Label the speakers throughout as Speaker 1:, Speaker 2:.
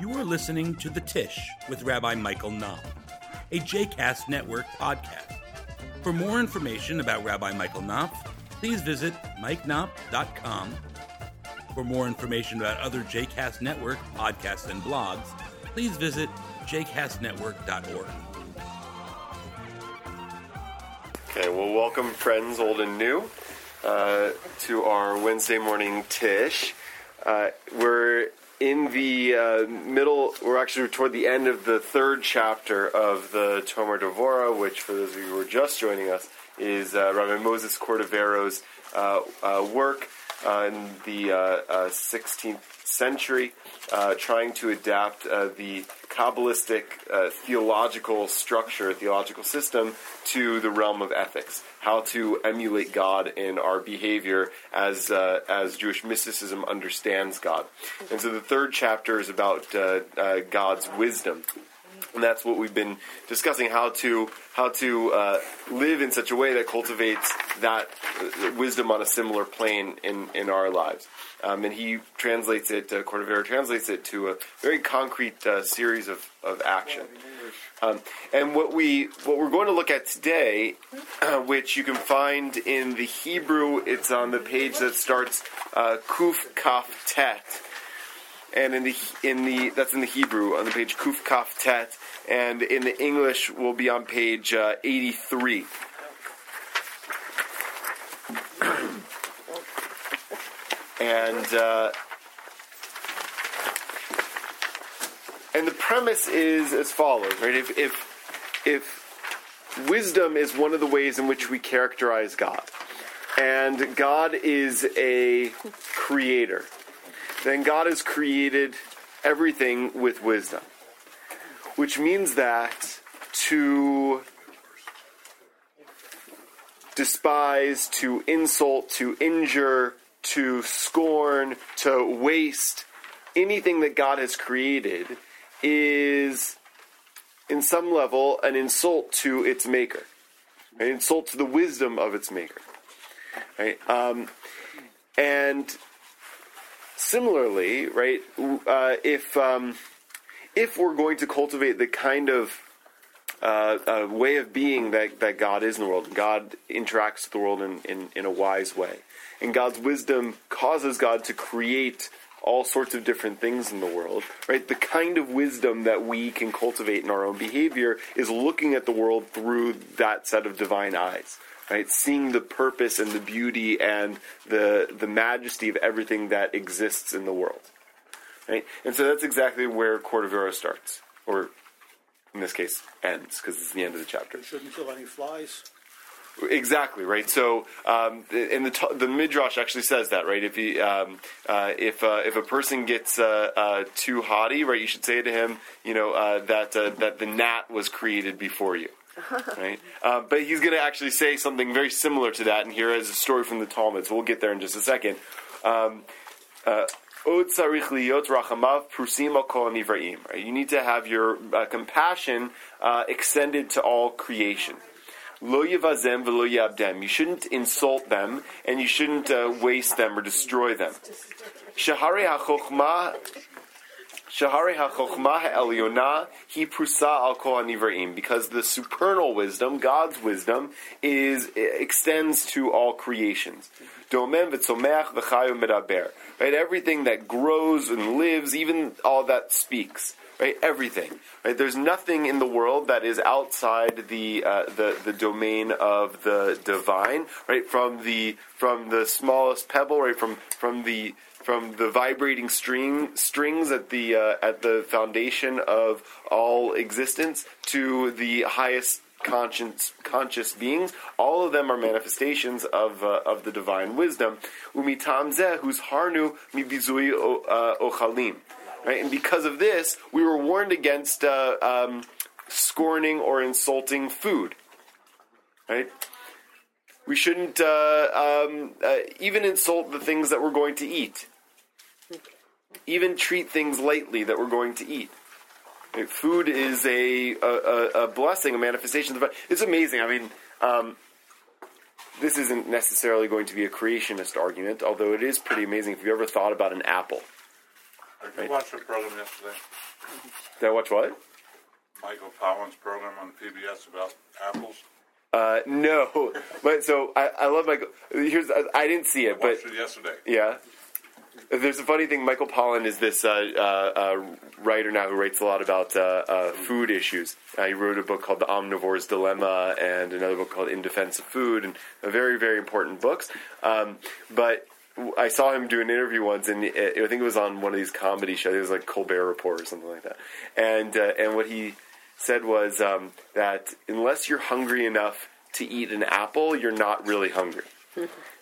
Speaker 1: You are listening to The Tisch with Rabbi Michael Knopf, a JCast Network podcast. For more information about Rabbi Michael Knopf, please visit mikeknopf.com. For more information about other JCast Network podcasts and blogs, please visit jcastnetwork.org.
Speaker 2: Okay, well, welcome, friends, old and new, uh, to our Wednesday morning Tisch. Uh, we're in the uh, middle, we're actually toward the end of the third chapter of the Tomer Devorah, which, for those of you who are just joining us, is uh, Rabbi Moses Cordovero's uh, uh, in the 16th century, trying to adapt the Kabbalistic uh, theological structure, theological system to the realm of ethics. How to emulate God in our behavior as uh, as Jewish mysticism understands God. And so the third chapter is about uh, uh God's wisdom. And that's what we've been discussing: how to how to uh, live in such a way that cultivates that uh, wisdom on a similar plane in in our lives. Um, and he translates it, uh, translates it to a very concrete uh, series of, of action. Um, and what we what we're going to look at today, uh, which you can find in the Hebrew, it's on the page that starts uh, Kuf Kaf Tet, and in the in the that's in the Hebrew on the page Kuf Kaf Tet, and in the English will be on page uh, eighty three. and uh, and the premise is as follows, right? If if if wisdom is one of the ways in which we characterize God, and God is a creator, then God has created everything with wisdom, which means that to despise, to insult, to injure, to scorn, to waste anything that God has created is, in some level, an insult to its maker, an insult to the wisdom of its maker. Right? Um, and similarly, right, uh, if um, if we're going to cultivate the kind of uh, uh, way of being that, that God is in the world, God interacts with the world in, in, in a wise way and God's wisdom causes God to create all sorts of different things in the world, right? The kind of wisdom that we can cultivate in our own behavior is looking at the world through that set of divine eyes, right? Seeing the purpose and the beauty and the the majesty of everything that exists in the world, right? And so that's exactly where Cordovero starts, or in this case, ends because it's the end of the chapter.
Speaker 3: Shouldn't kill any flies.
Speaker 2: Exactly right. So, um, and the the midrash actually says that right. If he, um, uh, if uh, if a person gets uh, uh too haughty, right, you should say to him, you know, uh, that uh, that the gnat was created before you, right? but he's going to actually say something very similar to that, and here is a story from the Talmud. So we'll get there in just a second. Um, you need to have your compassion extended to all creation. Lo v'lo yabdem. You shouldn't insult them, and you shouldn't uh, waste them or destroy them. Shahari ha'chokhmah ha'elyonah He Prusa al kol because the supernal wisdom, God's wisdom, is extends to all creations. Domen v'tzomeach v'chayu medaber. Right, everything that grows and lives, even all that speaks right? Everything, right? There's nothing in the world that is outside the uh, the the domain of the divine, right? From the from the smallest pebble, right? From from the from the vibrating string strings at the uh, at the foundation of all existence to the highest conscious conscious beings. All of them are manifestations of uh, of the divine wisdom. Umitamzeh, who's harnu mibizui uh, ochalim. Right? And because of this, we were warned against uh, um, scorning or insulting food. Right? We shouldn't uh, um, uh, even insult the things that we're going to eat. Even treat things lightly that we're going to eat. Food is a, a, a, blessing, a manifestation of the. It's amazing. I mean, um, this isn't necessarily going to be a creationist argument, although it is pretty amazing. If you ever thought about an apple,
Speaker 4: I watched a program yesterday.
Speaker 2: Did I watch what?
Speaker 3: Michael Pollan's program on PBS about apples.
Speaker 2: Uh, no, but so I, I love Michael. Here's I, I didn't see
Speaker 3: I
Speaker 2: it, but
Speaker 3: it yesterday.
Speaker 2: yeah. There's a funny thing. Michael Pollan is this uh, uh, uh, writer now who writes a lot about uh, uh, food issues. He wrote a book called The Omnivore's Dilemma and another book called In Defense of Food, and very, very important books. Um, but I saw him do an interview once, and I think it was on one of these comedy shows. It was like Colbert Report or something like that. And and what he said was um, that unless you're hungry enough to eat an apple, you're not really hungry.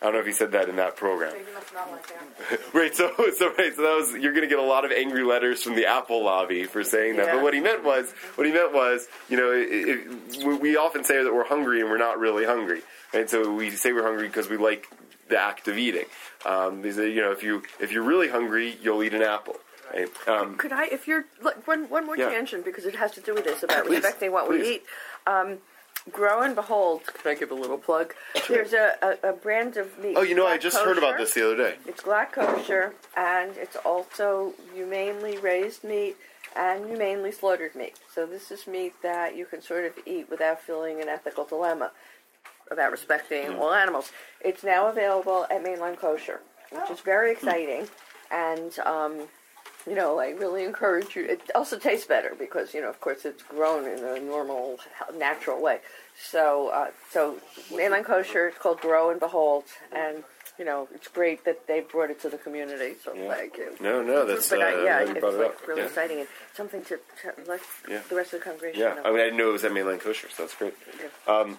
Speaker 2: I don't know if he said that in that program.
Speaker 4: Maybe must not like that.
Speaker 2: Right, so so right, so that was you're going to get a lot of angry letters from the Apple lobby for saying that.
Speaker 4: Yeah.
Speaker 2: But what he meant was, what he meant was, you know, it, it, we- we often say that we're hungry and we're not really hungry, right? So we say we're hungry because we like the act of eating. Um, they say, you know, if you if you're really hungry, you'll eat an apple. Right? Um,
Speaker 4: Could I, if you're, look, one, one more
Speaker 2: Yeah.
Speaker 4: tangent because it has to do with this about
Speaker 2: Please,
Speaker 4: respecting what
Speaker 2: please.
Speaker 4: we eat. Um, grow and behold, can I give a little plug? There's a, a, a brand of meat.
Speaker 2: oh, you know, I
Speaker 4: Black
Speaker 2: just heard about this the other day.
Speaker 4: It's glatt kosher, and it's also humanely raised meat and humanely slaughtered meat. So this is meat that you can sort of eat without feeling an ethical dilemma about respecting all animals. It's now available at Mainline Kosher, which is very exciting, and um, you know, I really encourage you. It also tastes better because you know, of course, it's grown in a normal, natural way. So, uh, so mainline kosher. It's called Grow and Behold, and you know, it's great that they brought it to the community. So
Speaker 2: Yeah.
Speaker 4: thank you.
Speaker 2: No, no, that's
Speaker 4: But
Speaker 2: uh,
Speaker 4: I, yeah,
Speaker 2: you
Speaker 4: it's
Speaker 2: it
Speaker 4: like really
Speaker 2: yeah.
Speaker 4: exciting and something to, to let
Speaker 2: Yeah.
Speaker 4: the rest of the congregation
Speaker 2: Yeah,
Speaker 4: know.
Speaker 2: I mean, I didn't know it was at Mainland Kosher, so that's great. Um,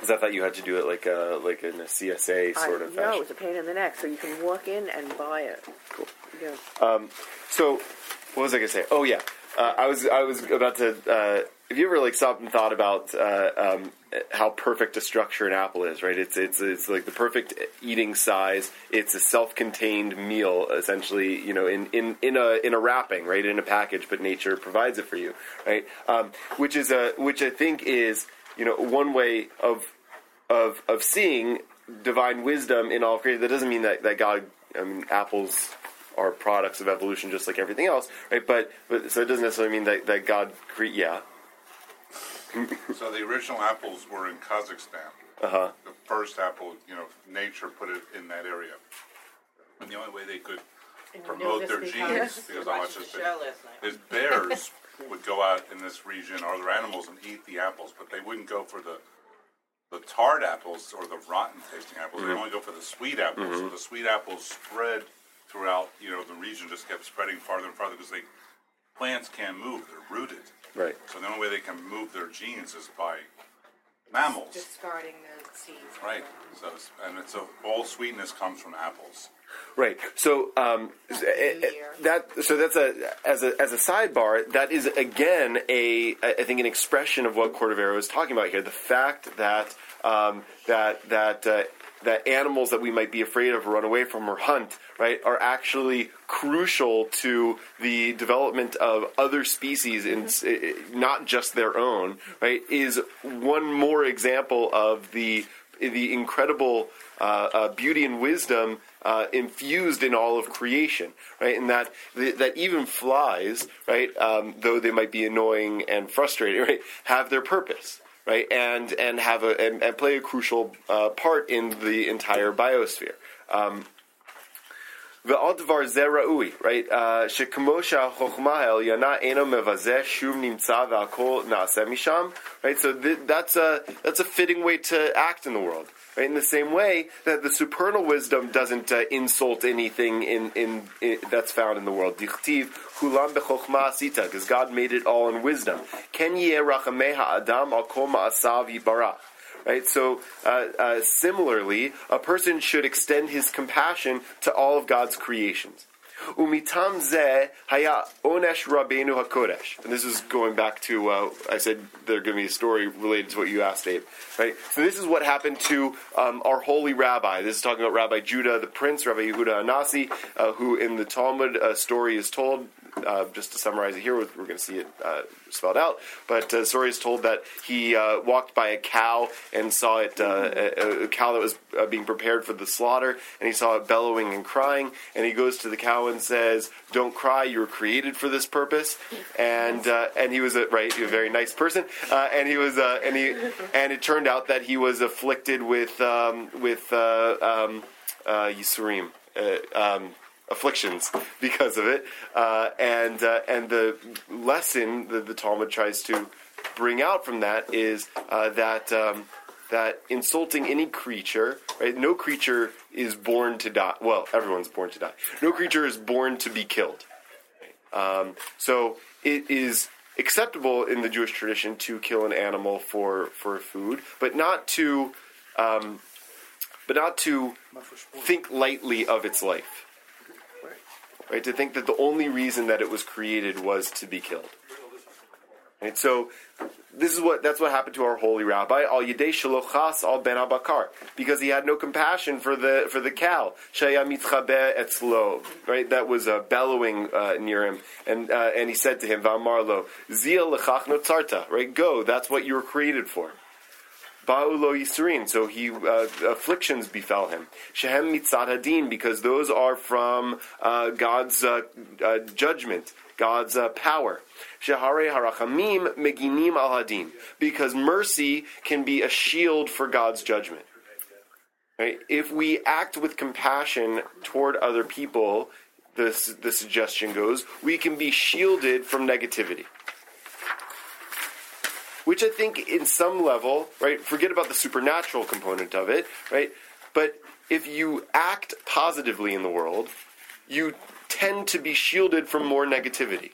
Speaker 2: because I thought you had to do it like a like in a CSA sort
Speaker 4: I
Speaker 2: of
Speaker 4: know
Speaker 2: fashion.
Speaker 4: it's a pain in the neck, so you can walk in and buy it.
Speaker 2: Cool.
Speaker 4: Yeah.
Speaker 2: Um, So, what was I gonna say? Oh yeah, uh, I was I was about to. Uh, have you ever like stopped and thought about uh, um, how perfect a structure an apple is? Right, it's it's it's like the perfect eating size. It's a self-contained meal, essentially. You know, in, in, in a in a wrapping, right, in a package, but nature provides it for you, right? Um, which is a which I think is you know one way of of of seeing divine wisdom in all creation. That doesn't mean that, that God, I mean, apples are products of evolution just like everything else, right? But, but so it doesn't necessarily mean that, that God create. Yeah,
Speaker 3: So the original apples were in Kazakhstan.
Speaker 2: uh huh.
Speaker 3: The first apple, you know, nature put it in that area. And the only way they could
Speaker 5: And
Speaker 3: promote their genes,
Speaker 5: because
Speaker 3: because
Speaker 5: you
Speaker 3: I
Speaker 5: watched
Speaker 3: watched
Speaker 5: the
Speaker 3: this
Speaker 5: show last night.
Speaker 3: is bears would go out in this region or other animals and eat the apples, but they wouldn't go for the the tarred apples or the rotten tasting apples. They mm-hmm. only go for the sweet apples. Mm-hmm. So the sweet apples spread throughout, you know, the region just kept spreading farther and farther because they plants can't move; they're rooted.
Speaker 2: Right.
Speaker 3: So the only way they can move their genes is by mammals.
Speaker 5: Discarding the seeds.
Speaker 3: Right. So and it's so all sweetness comes from apples.
Speaker 2: Right. So um, eh, eh, that so that's a as a as a sidebar. That is again a I think an expression of what Cordovero is talking about here. The fact that um, that that. Uh, that animals that we might be afraid of, or run away from, or hunt, right, are actually crucial to the development of other species, and s eh, not just their own, right, is one more example of the the incredible uh, uh, beauty and wisdom uh, infused in all of creation, right? And that that even flies, right, um, though they might be annoying and frustrating, right, have their purpose, right, and and have a and, and play a crucial uh, part in the entire biosphere. Um, Ve'advar zeraui, right? Uh, Shekemosha chokhmah el yana eno mevazeh shum nimtza ve'akol naaseh misham, right? So th- that's a that's a fitting way to act in the world. Right? In the same way that the supernal wisdom doesn't uh, insult anything in, in, in, that's found in the world. Dichtiv hulam bechokma sita, because God made it all in wisdom. Ken yeh rachameha adam al kol ma'asav yibara. Right, so uh, uh, similarly, a person should extend his compassion to all of God's creations. Umitam zeh haya onesh rabbeinu hakodesh. And this is going back to, uh, I said there's going to be a story related to what you asked, Abe. Right? So this is what happened to um, our holy rabbi. This is talking about Rabbi Judah the prince, Rabbi Yehuda Anasi, uh, who in the Talmud uh, story is told uh, just to summarize it here, we're, going to see it uh, spelled out. But uh, story is told that he uh, walked by a cow and saw it, uh, a, a cow that was uh, being prepared for the slaughter, and he saw it bellowing and crying. And he goes to the cow and says, "Don't cry. You were created for this purpose." And and he was a right, a very nice person, and he was and he and it turned out that he was afflicted with um, with um, Yisurim. Um, afflictions because of it, uh, and uh, and the lesson that the Talmud tries to bring out from that is uh, that um, that insulting any creature, right? No creature is born to die. Well, everyone's born to die. No creature is born to be killed. Um, so it is acceptable in the Jewish tradition to kill an animal for for food, but not to um, but not to think lightly of its life. Right? To think that the only reason that it was created was to be killed. Right? So this is what that's what happened to our holy rabbi al yidei shalochas al ben abakar because he had no compassion for the for the cow shaya mitchabe etzlo right that was uh, bellowing uh, near him and uh, and he said to him vamarlo zia lechach notzarta right go that's what you were created for Ba'ulo Yisurin, so he uh, afflictions befell him. Shehem mitzad hadin, because those are from uh, God's uh, uh, judgment, God's uh, power. Shehare harachamim meginim al hadin, because mercy can be a shield for God's judgment. Right? If we act with compassion toward other people, this the suggestion goes, we can be shielded from negativity which I think in some level, right, forget about the supernatural component of it, right? But if you act positively in the world, you tend to be shielded from more negativity.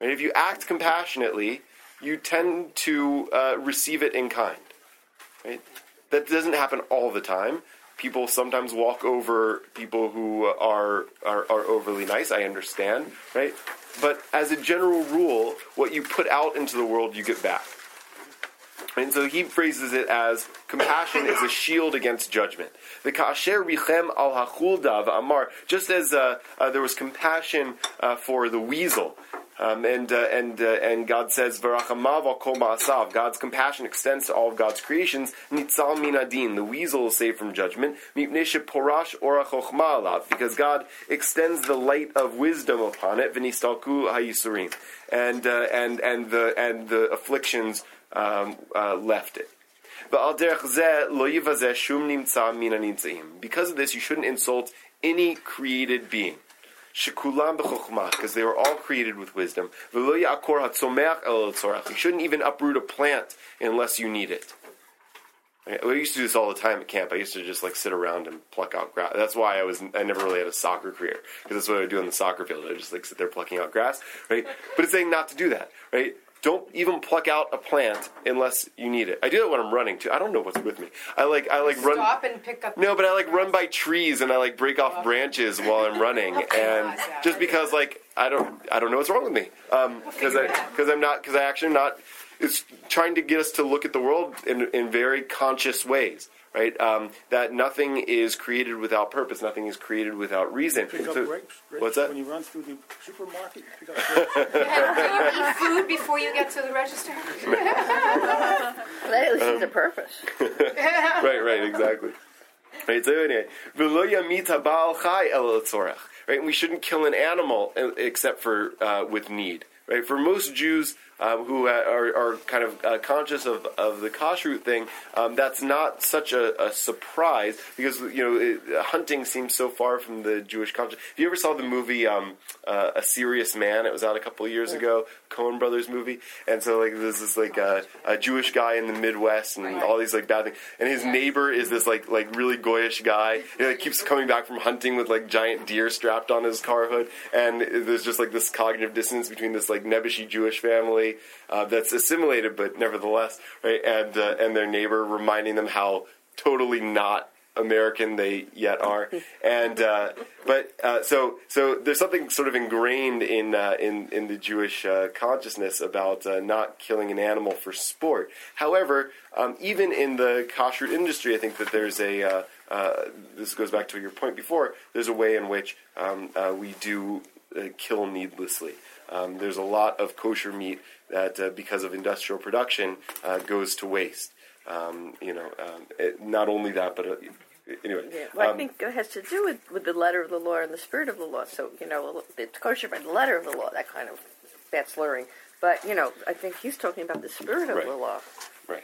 Speaker 2: Right? If you act compassionately, you tend to uh, receive it in kind. Right? That doesn't happen all the time. People sometimes walk over people who are, are, are overly nice. I understand, right? But as a general rule, what you put out into the world, you get back. And so he phrases it as compassion is a shield against judgment. The kasher richem al hachuldav amar, just as uh, uh, there was compassion uh, for the weasel. Um, and uh, and uh, and God says, "V'rachamav al kol ma'asav." God's compassion extends to all of God's creations. Nitzal minadin, the weasel is saved from judgment. Mipnei porash ora alav, because God extends the light of wisdom upon it. V'nistalku hayisurim, and uh, and and the and the afflictions um, uh, left it. Because of this, you shouldn't insult any created being. Because they were all created with wisdom. You shouldn't even uproot a plant unless you need it. We used to do this all the time at camp. I used to just like sit around and pluck out grass. That's why I was I never really had a soccer career because that's what I would do on the soccer field. I just like sit there plucking out grass, right? But it's saying not to do that, right? Don't even pluck out a plant unless you need it. I do that when I'm running too. I don't know what's with me. I like I like run.
Speaker 5: Stop and pick up.
Speaker 2: No, but I like run by trees and I like break off oh. branches while I'm running, oh, and just because like I don't I don't know what's wrong with me um, because I because I'm not because I actually not. It's trying to get us to look at the world in in very conscious ways right? Um, that nothing is created without purpose, nothing is created without reason.
Speaker 6: Pick up
Speaker 2: So-
Speaker 6: grapes, grapes
Speaker 2: what's that?
Speaker 6: When you run through the supermarket, you pick up grapes.
Speaker 5: Do you eat food before you get to the register?
Speaker 4: That at least is a purpose.
Speaker 2: right, right, exactly. Right, so anyway, "V'lo yamit ha'ba'al chai el. Right, and we shouldn't kill an animal uh, except for uh, with need. Right, for most Jews um, who are, are kind of uh, conscious of, of the kashrut thing, um, that's not such a, a surprise because you know it, hunting seems so far from the Jewish conscience. If you ever saw the movie um, uh, A Serious Man, it was out a couple of years ago, Coen Brothers movie, and so like there's this like uh, a Jewish guy in the Midwest and all these like bad things, and his neighbor is this like like really goyish guy. He like keeps coming back from hunting with like giant deer strapped on his car hood, and there's just like this cognitive dissonance between this like nebbishy Jewish family uh, that's assimilated, but nevertheless, right, and uh, and their neighbor reminding them how totally not American they yet are, and uh, but uh, so so there's something sort of ingrained in uh, in in the Jewish uh, consciousness about uh, not killing an animal for sport. However, um, even in the kosher industry, I think that there's a uh, uh, this goes back to your point before. There's a way in which um, uh, we do uh, kill needlessly. Um, there's a lot of kosher meat that, uh, because of industrial production, uh, goes to waste. Um, you know, um, it, not only that, but uh, anyway.
Speaker 4: Yeah, well, I
Speaker 2: um,
Speaker 4: think it has to do with, with the letter of the law and the spirit of the law. So, you know, it's kosher by the letter of the law, that kind of that's slurring. But, you know, I think he's talking about the spirit of
Speaker 2: Right.
Speaker 4: the law.
Speaker 2: Right.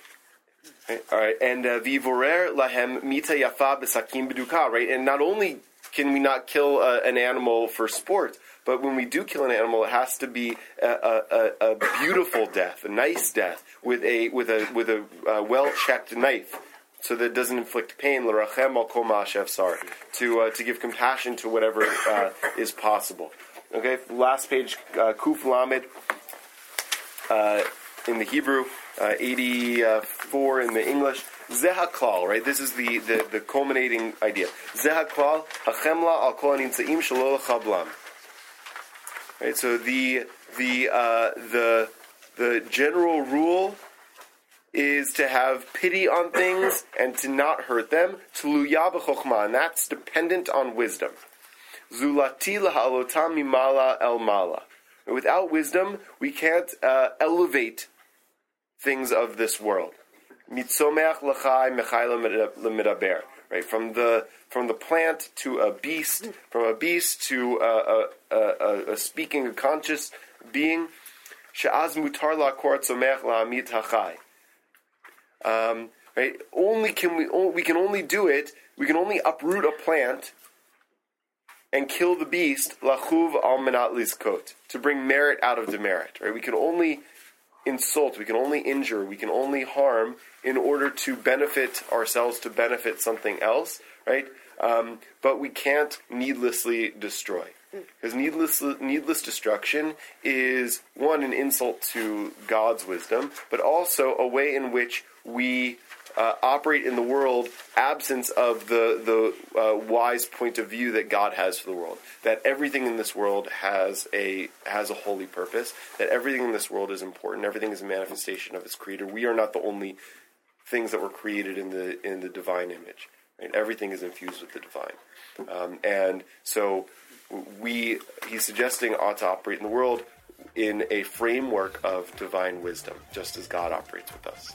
Speaker 2: Right, All right, and uh, vivorer lahem mita yafa besakim beduka. Right, and not only can we not kill uh, an animal for sport, but when we do kill an animal, it has to be a, a, a, beautiful death, a nice death, with a with a with a uh, well checked knife, so that it doesn't inflict pain. L'rachem al kol to uh, to give compassion to whatever uh, is possible. Okay, last page, uh, kuf lamed uh, in the Hebrew, uh, 84 in the English. Zehaklal, right? This is the, the, the culminating idea. Zehaklal, hachemla al kol shelo chablam. Right, so the the uh, the the general rule is to have pity on things and to not hurt them. Tluya b'chokhmah, and that's dependent on wisdom. Zulati lahalotam mimala el mala. Without wisdom, we can't uh, elevate things of this world. Mitzomeach lachai mechai lemidaber. Right from the from the plant to a beast, from a beast to a, a, a, a speaking, a conscious being. Mutar hachai. Um, right? Only can we we can only do it. We can only uproot a plant and kill the beast lachuv al menat lizkot to bring merit out of demerit. Right? We can only insult, we can only injure, we can only harm in order to benefit ourselves, to benefit something else. Right? Um, but we can't needlessly destroy. Because needless, needless destruction is one an insult to God's wisdom, but also a way in which we uh, operate in the world absence of the the uh, wise point of view that God has for the world. That everything in this world has a has a holy purpose. That everything in this world is important. Everything is a manifestation of its creator. We are not the only things that were created in the in the divine image. Right? Everything is infused with the divine, um, and so we he's suggesting ought to operate in the world in a framework of divine wisdom, just as God operates with us.